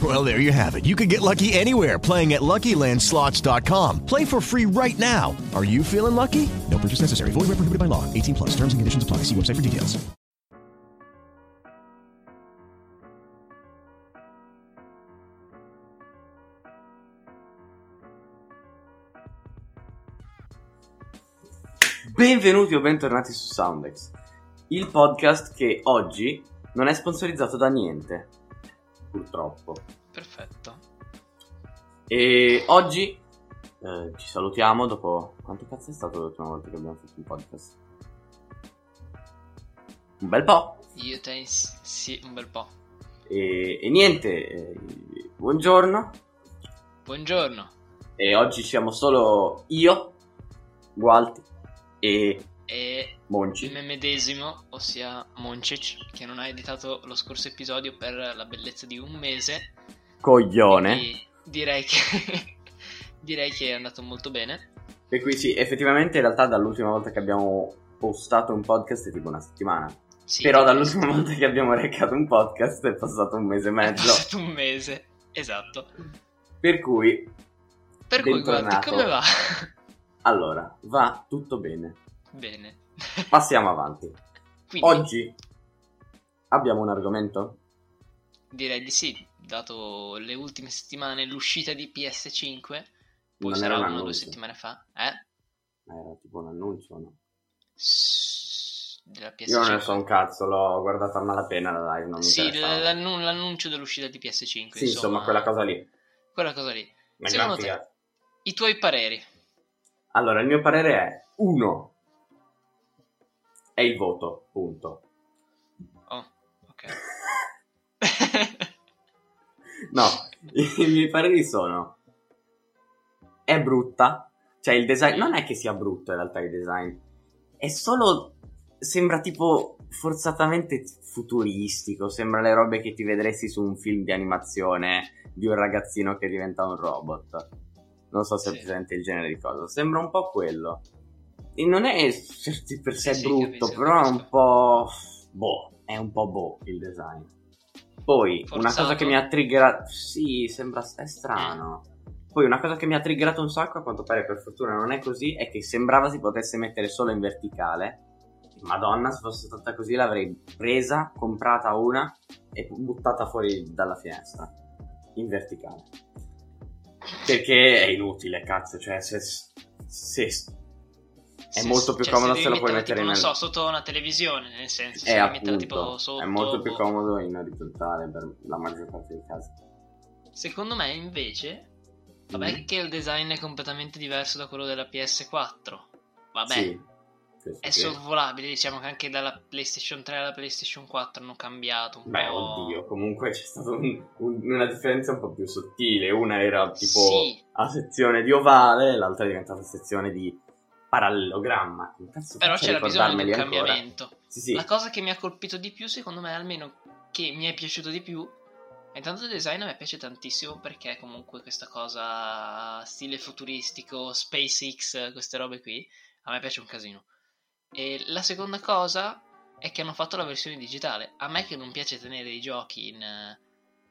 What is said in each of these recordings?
Well, there you have it. You can get lucky anywhere playing at LuckyLandSlots.com. Play for free right now. Are you feeling lucky? No purchase necessary. Void where prohibited by law. 18 plus. Terms and conditions apply. See website for details. Benvenuti o bentornati su Soundex, il podcast che oggi non è sponsorizzato da niente, purtroppo. Perfetto. E oggi eh, ci salutiamo dopo... Quanto cazzo è stato l'ultima volta che abbiamo fatto un podcast? Un bel po'. Io te sì, un bel po'. E, e niente, eh, buongiorno. Buongiorno. E oggi siamo solo io, Gualti e, E Monci. me medesimo, ossia Moncic, che non ha editato lo scorso episodio per la bellezza di un mese. Coglione. Quindi direi che... direi che è andato molto bene. Per cui sì, effettivamente in realtà dall'ultima volta che abbiamo postato un podcast è tipo una settimana. Sì, Però dall'ultima volta che abbiamo recato un podcast è passato un mese e È mezzo. passato un mese. Esatto. Per cui, Per cui Bentornato. come va. allora, va tutto bene. bene. Passiamo avanti. Quindi Oggi abbiamo un argomento? Direi di sì, dato le ultime settimane, l'uscita di PS5, poi Non sarà un una o due settimane fa, eh? Era tipo un annuncio, no? S- Della PS5. Io non ne so un cazzo, l'ho guardata a malapena la live, non mi Sì, interessava. l'annu- l'annuncio dell'uscita di PS5. Sì, insomma, quella cosa lì. Quella cosa lì. Una Secondo te, figata. i tuoi pareri? Allora, il mio parere è 1. È il voto, punto. No, i miei pareri sono: è brutta. Cioè, il design non è che sia brutto in realtà il design, è solo. Sembra tipo forzatamente futuristico. Sembra le robe che ti vedresti su un film di animazione di un ragazzino che diventa un robot. Non so se è Sì. presente il genere di cosa. Sembra un po' quello. E non è per sé Sì, brutto, però è un po'. Boh, è un po' boh il design. Poi, una cosa Forzato? che mi ha triggerato. Sì, sembra. è strano. Poi, una cosa che mi ha triggerato un sacco, a quanto pare per fortuna non è così, è che sembrava si potesse mettere solo in verticale. Madonna, se fosse stata così l'avrei presa, comprata una e buttata fuori dalla finestra. In verticale. Perché è inutile, cazzo. Cioè, se. se è Sì, molto più cioè, comodo devi se lo puoi mettere tipo, in non so, sotto una televisione, nel senso, se è devi metterla appunto, tipo sotto... è molto più boh. comodo in orizzontale per la maggior parte dei casi. Secondo me, invece, vabbè Mm. che il design è completamente diverso da quello della PS4. Vabbè, Sì, è sorvolabile, diciamo che anche dalla PlayStation 3 alla PlayStation 4 hanno cambiato un Beh, po'. oddio, comunque c'è stata un- un- una differenza un po' più sottile. Una era tipo Sì. a sezione di ovale, l'altra è diventata sezione di parallelogramma. Però c'era bisogno di un ancora? cambiamento. Sì, sì. La cosa che mi ha colpito di più, secondo me, almeno che mi è piaciuto di più, è intanto il design a me piace tantissimo perché comunque questa cosa stile futuristico, SpaceX, queste robe qui, a me piace un casino. E la seconda cosa è che hanno fatto la versione digitale. A me che non piace tenere i giochi in,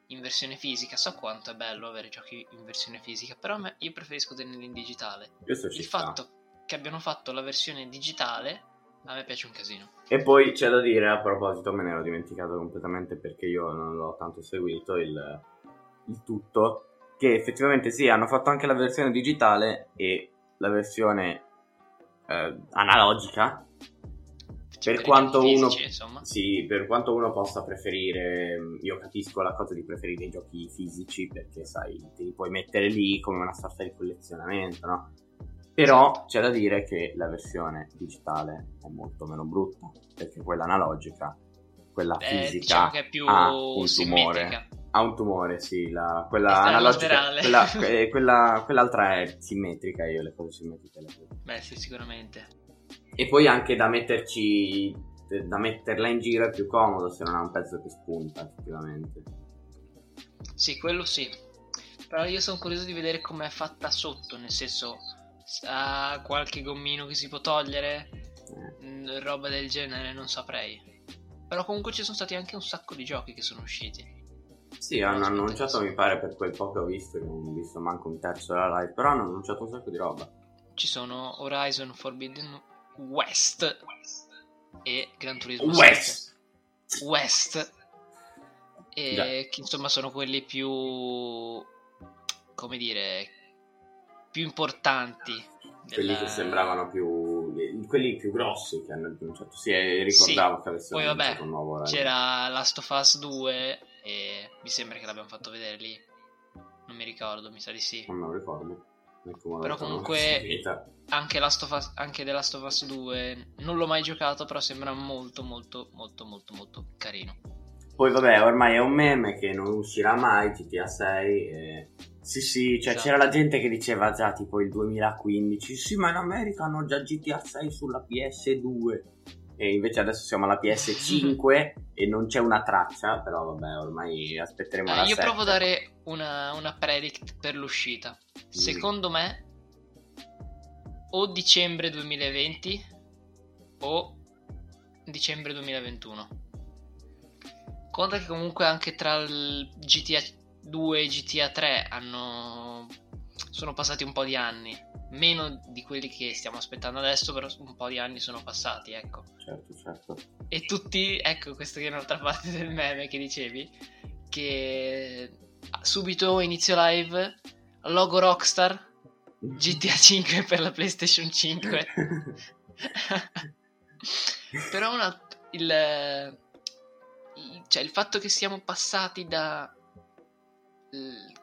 in versione fisica, so quanto è bello avere giochi in versione fisica, però io preferisco tenerli in digitale. Questo Il fatto che abbiano fatto la versione digitale a me piace un casino. E poi c'è da dire, a proposito, me ne ero dimenticato completamente perché io non l'ho tanto seguito il, il tutto, che effettivamente sì, hanno fatto anche la versione digitale e la versione eh, analogica Cioè, per, quanto uno, fisici, sì, per quanto uno possa preferire, io capisco la cosa di preferire i giochi fisici perché sai, te li puoi mettere lì come una sorta di collezionamento, no? Però Esatto. c'è da dire che la versione digitale è molto meno brutta perché quella analogica, quella Eh, fisica, diciamo che è più ha un simmetrica. tumore. Ha un tumore, sì, la, quella analogica, quella, eh, quella- quell'altra è simmetrica, io le cose simmetriche le vedo. Beh, sì, sicuramente. E poi anche da metterci, da metterla in giro è più comodo se non ha un pezzo che spunta, effettivamente. Sì, quello sì. Però io sono curioso di vedere com'è fatta sotto, nel senso, ha qualche gommino che si può togliere, Eh. Roba del genere, non saprei. Però comunque ci sono stati anche un sacco di giochi che sono usciti. Sì, hanno annunciato, mi pare, per quel po' che ho visto, che non ho visto manco un terzo della live, però hanno annunciato un sacco di roba. Ci sono Horizon Forbidden West e Gran Turismo West! 7. West. E Già. che insomma sono quelli più come dire più importanti Quelli della- che sembravano più... quelli più grossi che hanno annunciato. Sì, eh, ricordavo Sì. che avessero Poi vabbè, un nuovo Horizon. c'era Last of Us 2 e mi sembra che l'abbiamo fatto vedere lì. Non mi ricordo, mi sa di sì. Non me lo ricordo. Però comunque-. Anche, Last of Us, anche The Last of Us 2 non l'ho mai giocato, però sembra molto molto molto molto molto carino. Poi vabbè, ormai è un meme che non uscirà mai, GTA 6. e- Sì, sì, cioè Esatto. c'era la gente che diceva già tipo il 2015, sì, ma in America hanno già GTA 6 sulla PS2. E invece adesso siamo alla PS5 e non c'è una traccia, però vabbè, ormai aspetteremo Eh, la io 7. provo a dare una, una predict per l'uscita. Secondo me, o dicembre 2020 o dicembre 2021. Conta che comunque anche tra il GTA 2 e GTA 3 hanno... sono passati un po' di anni. Meno di quelli che stiamo aspettando adesso, però un po' di anni sono passati, ecco. Certo, certo. E tutti, ecco, questa che è un'altra parte del meme che dicevi, che subito inizio live, logo Rockstar, GTA 5 per la PlayStation 5. Però una, il- cioè il fatto che siamo passati da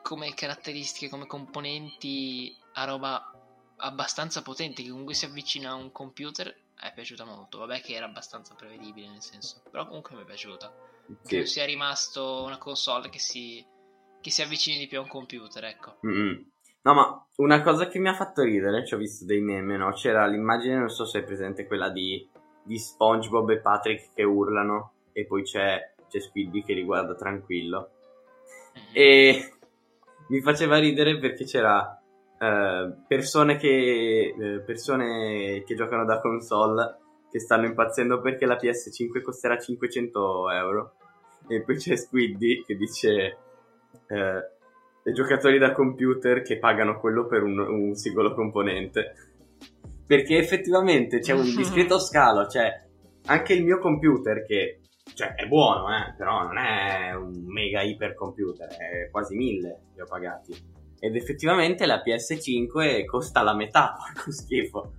come caratteristiche, come componenti a roba abbastanza potente che comunque si avvicina a un computer è piaciuta molto. Vabbè che era abbastanza prevedibile nel senso, però comunque mi è piaciuta. Che Sì. non sia rimasto una console che si, che si avvicini di più a un computer, ecco. Mm-mm. No, ma una cosa che mi ha fatto ridere, ci ho visto dei meme, no? C'era l'immagine, non so se è presente, quella di, di SpongeBob e Patrick che urlano e poi c'è, c'è Speedy che li guarda tranquillo. Mhm. E mi faceva ridere perché c'era eh, persone, che, eh, persone che giocano da console che stanno impazzendo perché la PS5 costerà 500 euro. E poi c'è Squiddy che dice... Eh, i giocatori da computer che pagano quello per un, un singolo componente. Perché effettivamente c'è un discreto scalo, cioè anche il mio computer che cioè, è buono, eh, però non è un mega ipercomputer, è quasi mille li ho pagati. Ed effettivamente la PS5 costa la metà, porco schifo.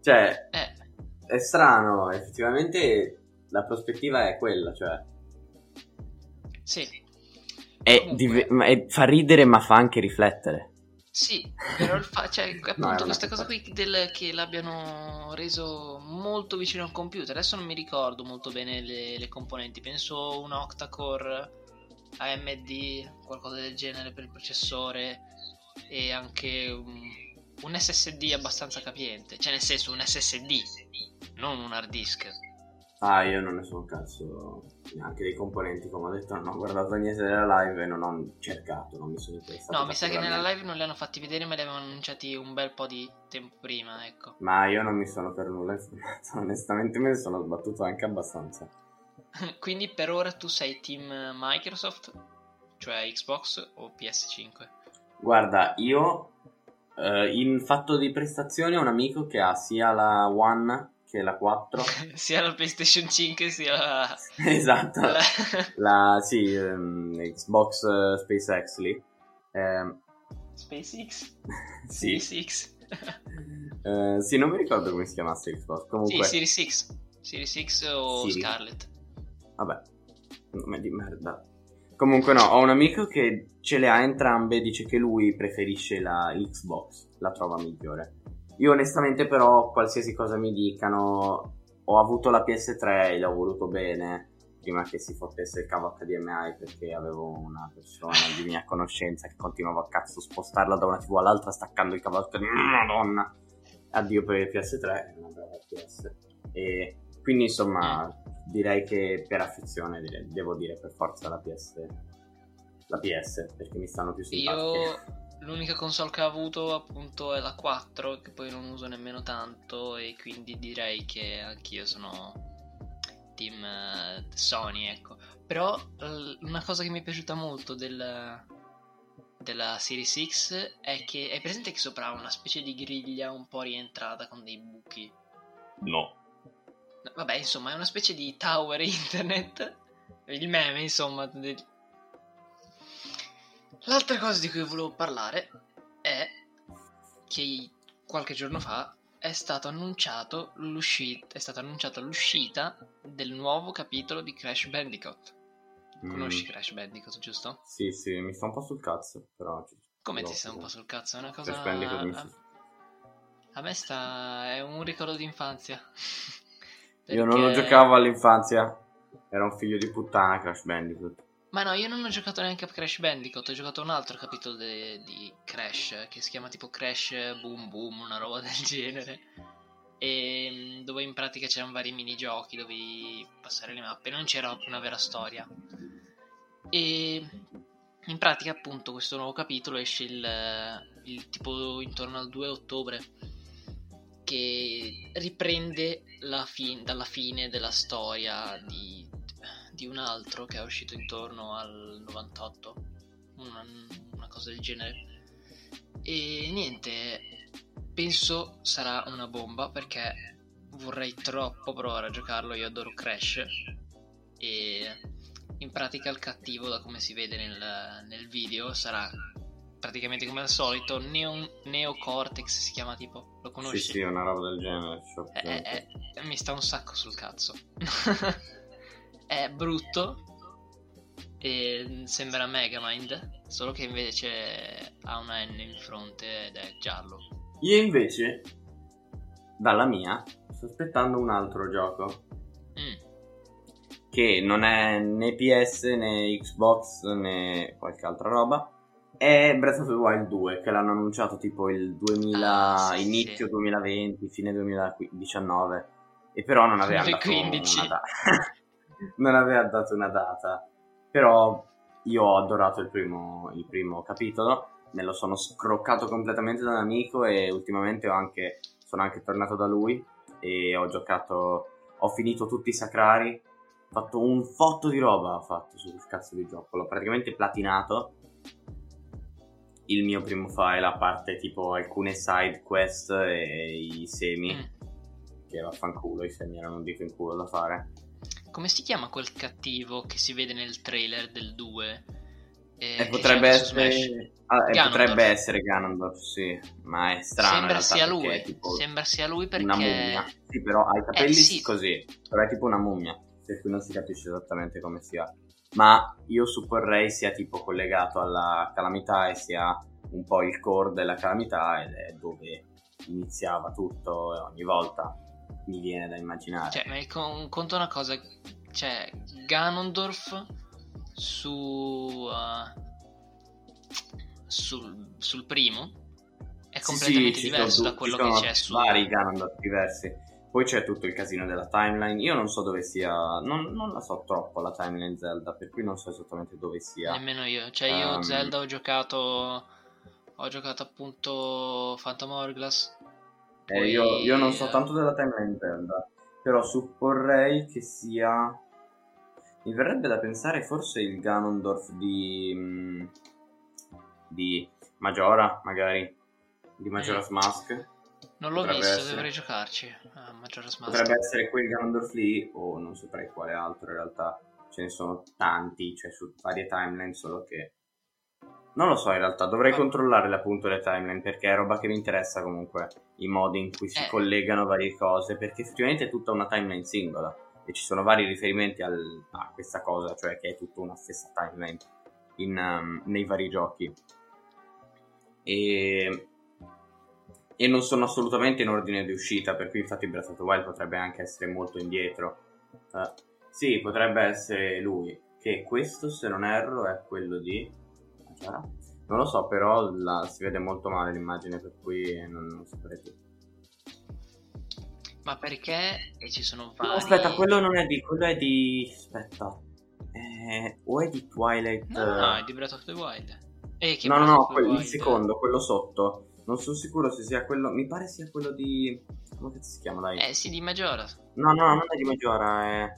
Cioè, Eh, è strano, effettivamente la prospettiva è quella, cioè sì, è div- è- fa ridere ma fa anche riflettere. Sì, però il fa- cioè, No, appunto una questa cosa cosa- qui del, che l'abbiano reso molto vicino al computer, adesso non mi ricordo molto bene le, le componenti, penso un octa-core AMD, qualcosa del genere per il processore e anche un, un SSD abbastanza capiente, cioè nel senso un SSD, non un hard disk. Ah, io non ne so un cazzo neanche dei componenti, come ho detto, non ho guardato niente della live e non ho cercato, non mi sono interessato. No, mi sa che nella live non li hanno fatti vedere, ma li avevano annunciati un bel po' di tempo prima, ecco. Ma io non mi sono per nulla informato, onestamente me ne sono sbattuto anche abbastanza. Quindi per ora tu sei team Microsoft, cioè Xbox o PS5? Guarda, io eh, in fatto di prestazione ho un amico che ha sia la One che la 4. sia la PlayStation 5 sia la... esatto. la- La, sì, ehm, Xbox eh, SpaceX lì. Ehm, SpaceX? sì. Series X? Eh, sì, non mi ricordo come si chiamasse Xbox. Comunque, Sì, Series X. Series X o Siri. Scarlet? Vabbè, nome di merda. Comunque no, ho un amico che ce le ha entrambe, dice che lui preferisce la Xbox, la trova migliore. Io onestamente però, qualsiasi cosa mi dicano, ho avuto la PS3 e l'ho voluto bene prima che si fottesse il cavo HDMI perché avevo una persona di mia conoscenza che continuava a cazzo spostarla da una TV all'altra staccando il cavo HDMI. Madonna! Addio per il PS3, una brava PS. E quindi insomma direi che per affezione devo dire per forza la PS. La PS perché mi stanno più simpatiche. Io l'unica console che ho avuto appunto è la 4 che poi non uso nemmeno tanto e quindi direi che anch'io sono team eh, Sony ecco. Però l- una cosa che mi è piaciuta molto del, della Series X è che è presente che sopra ha una specie di griglia un po' rientrata con dei buchi. No. No, Vabbè, insomma, è una specie di tower internet. Il meme, insomma. del- L'altra cosa di cui volevo parlare è che qualche giorno fa è stato annunciato l'uscita, è stata annunciata l'uscita del nuovo capitolo di Crash Bandicoot. Conosci Mm, Crash Bandicoot, giusto? Sì, sì, mi sta un po' sul cazzo, però... Come ti sta un po' sul cazzo? È una cosa... Crash Bandicoot a, a me sta... è un ricordo d'infanzia. Io non lo Perché- giocavo all'infanzia. Era un figlio di puttana Crash Bandicoot. Ma no, io non ho giocato neanche a Crash Bandicoot, ho giocato un altro capitolo de- di Crash che si chiama tipo Crash Boom Boom, una roba del genere. E mm, dove in pratica c'erano vari minigiochi, dovevi passare le mappe, non c'era una vera storia. E in pratica, appunto, questo nuovo capitolo esce il, il tipo intorno al 2 ottobre. Che riprende fin- dalla fine della storia di, di un altro che è uscito intorno al 98, una, una cosa del genere. E niente, penso sarà una bomba perché vorrei troppo provare a giocarlo. Io adoro Crash. E in pratica il cattivo, da come si vede nel, nel video, sarà praticamente come al solito Neo, Neo Cortex si chiama tipo. Lo conosci? Sì, sì, una roba del genere. Eh, presente. eh, mi sta un sacco sul cazzo. è brutto e sembra Megamind, solo che invece ha una N in fronte ed è giallo. Io invece, dalla mia, sto aspettando un altro gioco. Mm. Che non è né PS né Xbox né qualche altra roba. È Breath of the Wild 2, che l'hanno annunciato tipo il 2000, Ah, sì, inizio sì. 2020, fine 2019. E però non aveva dato 2015. una data. non aveva dato una data. Però io ho adorato il primo, il primo capitolo. Me lo sono scroccato completamente da un amico e ultimamente ho anche, sono anche tornato da lui e ho giocato, ho finito tutti i sacrari. Ho fatto un fotto di roba ho fatto sul cazzo di gioco. L'ho praticamente platinato. Il mio primo file, a parte tipo alcune side quest e i semi. Mm. Che vaffanculo, i semi erano un dito in culo da fare. Come si chiama quel cattivo che si vede nel trailer del 2? Eh, E che potrebbe essere, ah, e Ganondorf. potrebbe essere Ganondorf, sì, ma è strano. Sembra sia lui. tipo Sembra sia lui perché una mummia. Sì, però ha i capelli Eh, sì. così, però è tipo una mummia, per cui non si capisce esattamente come sia. Ma io supporrei sia tipo collegato alla calamità e sia un po' il core della calamità ed è dove iniziava tutto e ogni volta mi viene da immaginare. Cioè, ma con- conta una cosa, cioè, Ganondorf su... uh, sul, sul primo è Sì, completamente sì, ci diverso sono da quello ci che sono c'è su... vari Ganondorf diversi. Poi c'è tutto il casino della timeline. Io non so dove sia. Non, non la so troppo la timeline Zelda, per cui non so esattamente dove sia. Nemmeno io, cioè io Ehm. Zelda ho giocato... Ho giocato appunto Phantom Hourglass. Eh, io, io non so tanto della timeline Zelda. Però supporrei che sia. Mi verrebbe da pensare forse il Ganondorf di. mm, di Majora, magari. Di Majora's Mask. Non l'ho Potrebbe visto, essere. dovrei giocarci. Ah, Majora's Mask. Potrebbe essere quel Ganondorf lì, o non saprei quale altro in realtà. Ce ne sono tanti, cioè su varie timeline, solo che Non lo so in realtà, dovrei Ah. controllare appunto le timeline perché è roba che mi interessa comunque, i modi in cui si Eh. collegano varie cose, perché effettivamente è tutta una timeline singola e ci sono vari riferimenti al- a questa cosa, cioè che è tutta una stessa timeline in, um, nei vari giochi. E, e non sono assolutamente in ordine di uscita, per cui infatti Breath of the Wild potrebbe anche essere molto indietro. Eh, sì, potrebbe essere lui, che questo se non erro è quello di... Sarà? Non lo so, però la- si vede molto male l'immagine, per cui non, non saprei più. Ma perché? E ci sono No, vari... aspetta, quello non è di... quello è di... aspetta. Eh, o è di Twilight... No, no, è di Breath of the Wild. Eh, No, no, Breath no, quel- il secondo, quello sotto. Non sono sicuro se sia quello... Mi pare sia quello di... Come cazzo si chiama, dai? Eh, sì, di Majora. No, no, non è di Majora, è...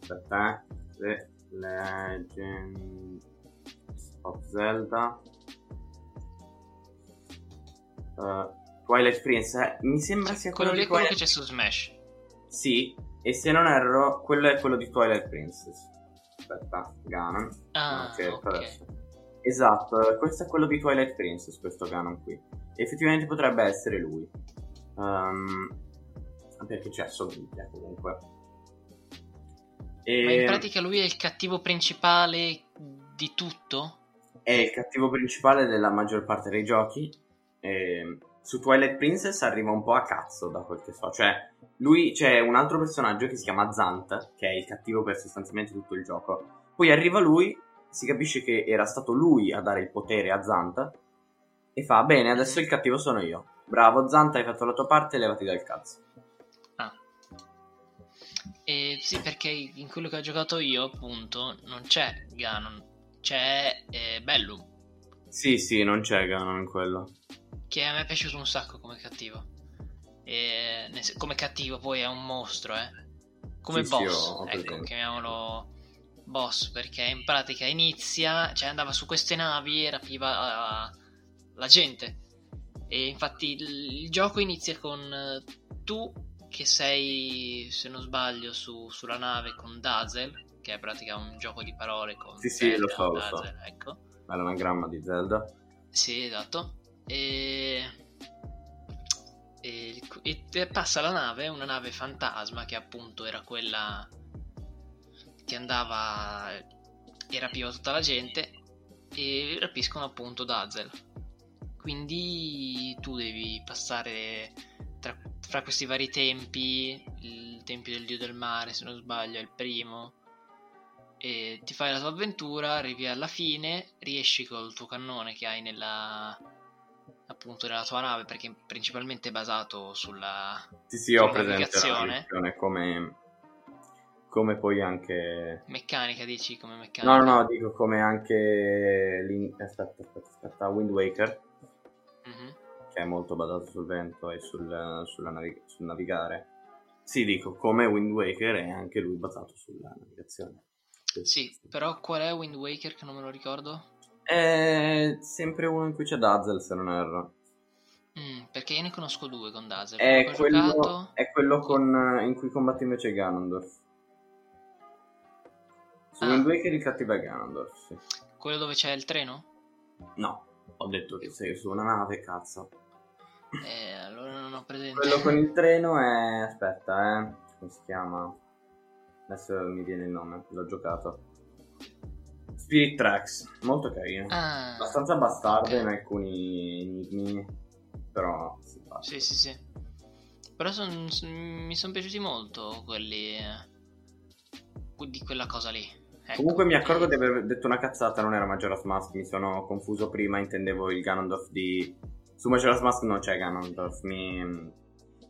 Aspetta, eh. Legend of Zelda. Uh, Twilight Prince, eh, mi sembra sia quello, Quello lì quello che c'è su Smash. Sì, e se non erro, quello è quello di Twilight Princess. Aspetta, Ganon. Ah, No, certo, ok. adesso. Esatto, questo è quello di Twilight Princess, questo Ganon qui. Effettivamente potrebbe essere lui. Ehm, perché c'è assomiglia comunque. E Ma in pratica lui è il cattivo principale di tutto? È il cattivo principale della maggior parte dei giochi. E su Twilight Princess arriva un po' a cazzo, da quel che so. Cioè, lui c'è un altro personaggio che si chiama Zant, che è il cattivo per sostanzialmente tutto il gioco. Poi arriva lui, si capisce che era stato lui a dare il potere a Zant. E fa: Bene, adesso il cattivo sono io. Bravo, Zant, hai fatto la tua parte, levati dal cazzo. Ah. E sì, perché in quello che ho giocato io, appunto, non c'è Ganon, c'è eh, Bellum, Sì, sì, non c'è Ganon in quello. che a me è piaciuto un sacco come cattivo. E, come cattivo poi è un mostro, eh. Come Sì, sì, boss, ho ecco, chiamiamolo boss, perché in pratica inizia, cioè andava su queste navi e rapiva eh, la gente. E infatti il, il gioco inizia con eh, tu che sei, se non sbaglio, su- sulla nave con Dazzle, che è in pratica un gioco di parole con Sì, sì, lo Zelda, so, lo so. Ecco. L'anagramma di Zelda. Sì, esatto. E... E, e passa la nave, una nave fantasma che appunto era quella che andava e rapiva tutta la gente e rapiscono appunto Dazzle. Quindi tu devi passare tra, fra questi vari tempi, il tempio del dio del mare se non sbaglio è il primo, e ti fai la tua avventura, arrivi alla fine, riesci col tuo cannone che hai nella appunto nella tua nave perché principalmente è basato sulla Sì, sì, ho presente la come, come poi anche... meccanica dici come meccanica No, no, no, dico come anche... l'in- Aspetta, aspetta, aspetta, Wind Waker, Mhm. che è molto basato sul vento e sul, sulla navi- sul navigare. Sì, dico, come Wind Waker è anche lui basato sulla navigazione. Sì però qual è Wind Waker che non me lo ricordo È sempre uno in cui c'è Dazzle, se non erro. Mm, perché io ne conosco due con Dazzle È Quello giocato è quello con, in cui combatte invece Ganondorf. Su Ah. Wind Waker il cattivo è Ganondorf, sì. quello dove c'è il treno No, ho detto che sei su una nave, cazzo. eh, allora non ho presente Quello con il treno è... aspetta, eh. Come si chiama? Adesso mi viene il nome, l'ho giocato. Spirit Tracks, molto carino. ah, Abbastanza bastardo ok. in alcuni enigmi, però si fa. sì sì sì però son- son- mi sono piaciuti molto quelli eh, di quella cosa lì Ecco. Comunque mi accorgo E- di aver detto una cazzata, non era Majora's Mask, mi sono confuso prima, intendevo il Ganondorf di... Su Majora's Mask non c'è Ganondorf, mi,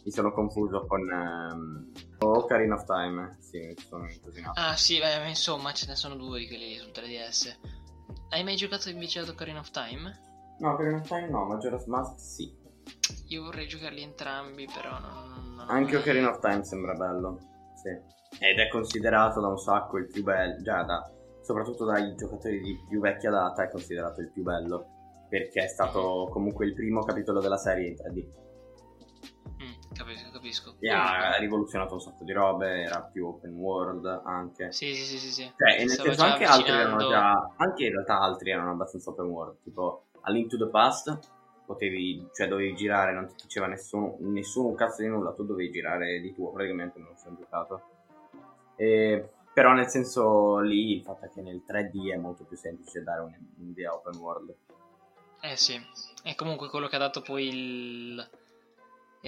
mi sono confuso con... ehm, Ocarina of Time, sì, sono incasinato. Ah sì, beh, insomma ce ne sono due di quelli sul 3DS. Hai mai giocato invece ad Ocarina of Time? No, Ocarina of Time no, Majora's Mask sì. Io vorrei giocarli entrambi, però non... non Anche Ocarina of Time sembra bello, sì. Ed è considerato da un sacco il più bello, già da, soprattutto dai giocatori di più vecchia data è considerato il più bello, perché è stato comunque il primo capitolo della serie in 3D. Capisco. E ha rivoluzionato un sacco di robe, era più open world anche. Sì, sì, sì, sì. sì. Cioè, nel senso anche altri erano già, anche in realtà altri erano abbastanza open world, tipo a Link to the Past potevi, cioè dovevi girare, non ti diceva nessuno, nessuno un cazzo di nulla, tu dovevi girare di tuo, praticamente non sono giocato. E, però nel senso lì il fatto è che nel 3D è molto più semplice dare un- un'idea open world. Eh sì, è comunque quello che ha dato poi il...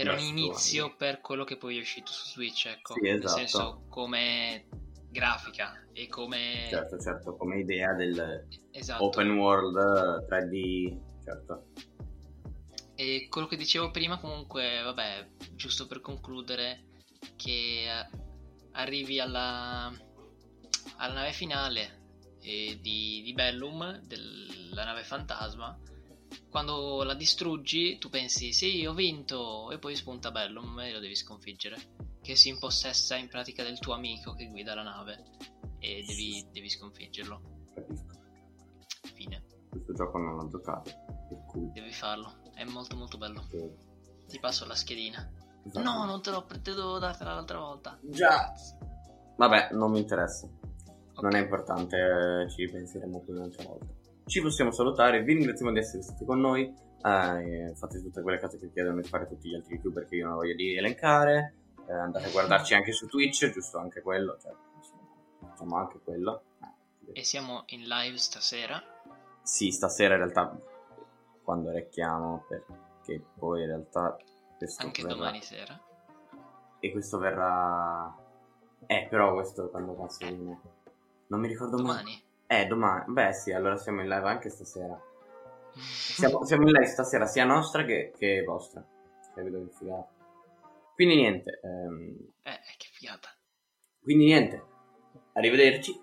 Era un inizio per quello che poi è uscito su Switch, ecco. Sì, Nel esatto. senso, come grafica e come... Certo, certo, come idea del Esatto. open world eh, 3D, certo. E quello che dicevo prima, comunque, vabbè, giusto per concludere, che eh, arrivi alla, alla nave finale eh, di, di Bellum, della nave fantasma. Quando la distruggi, tu pensi, sì, ho vinto, e poi spunta Bellum e lo devi sconfiggere. Che si impossessa in pratica del tuo amico che guida la nave, e devi, devi sconfiggerlo. Capisco. Fine, Questo gioco non l'ho giocato, per cui... devi farlo, è molto molto bello. eh, Ti passo la schedina. esatto. No, non te l'ho te devo dartela l'altra volta. Già. Vabbè, non mi interessa. Non Ok. è importante, eh, ci ripenseremo poi un'altra volta. Ci possiamo salutare, vi ringraziamo di essere stati con noi. eh, fate tutte quelle cose che chiedono di fare tutti gli altri youtuber che io non ho voglia di elencare. eh, andate a guardarci anche su Twitch, giusto anche quello. Cioè, insomma, facciamo anche quello. Eh, E siamo in live stasera. Sì, stasera in realtà quando orecchiamo, perché poi in realtà questo Anche verrà- domani sera. E questo verrà... Eh, però questo quando cazzo viene? Non mi ricordo mai. Eh, domani. Beh, sì, allora siamo in live anche stasera. Siamo, siamo in live stasera, sia nostra che, che vostra. Capito che figata. Quindi niente. ehm, Eh, che figata. quindi niente. Arrivederci.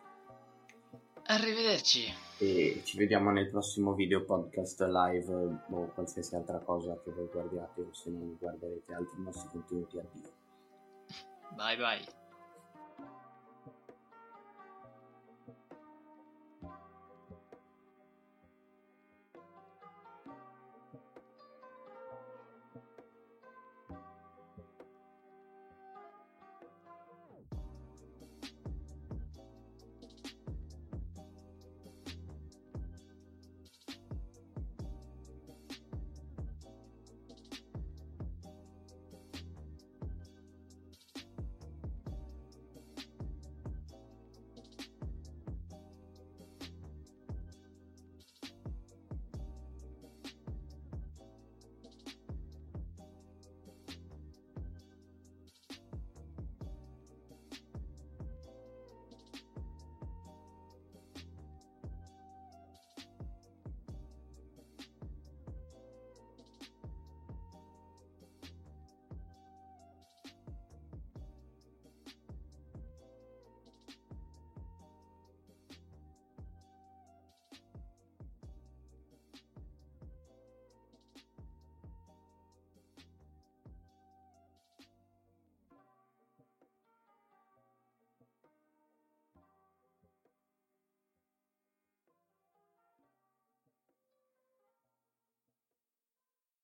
Arrivederci. E ci vediamo nel prossimo video podcast live o qualsiasi altra cosa che voi guardiate o se non guarderete altri nostri contenuti. Addio. Bye bye.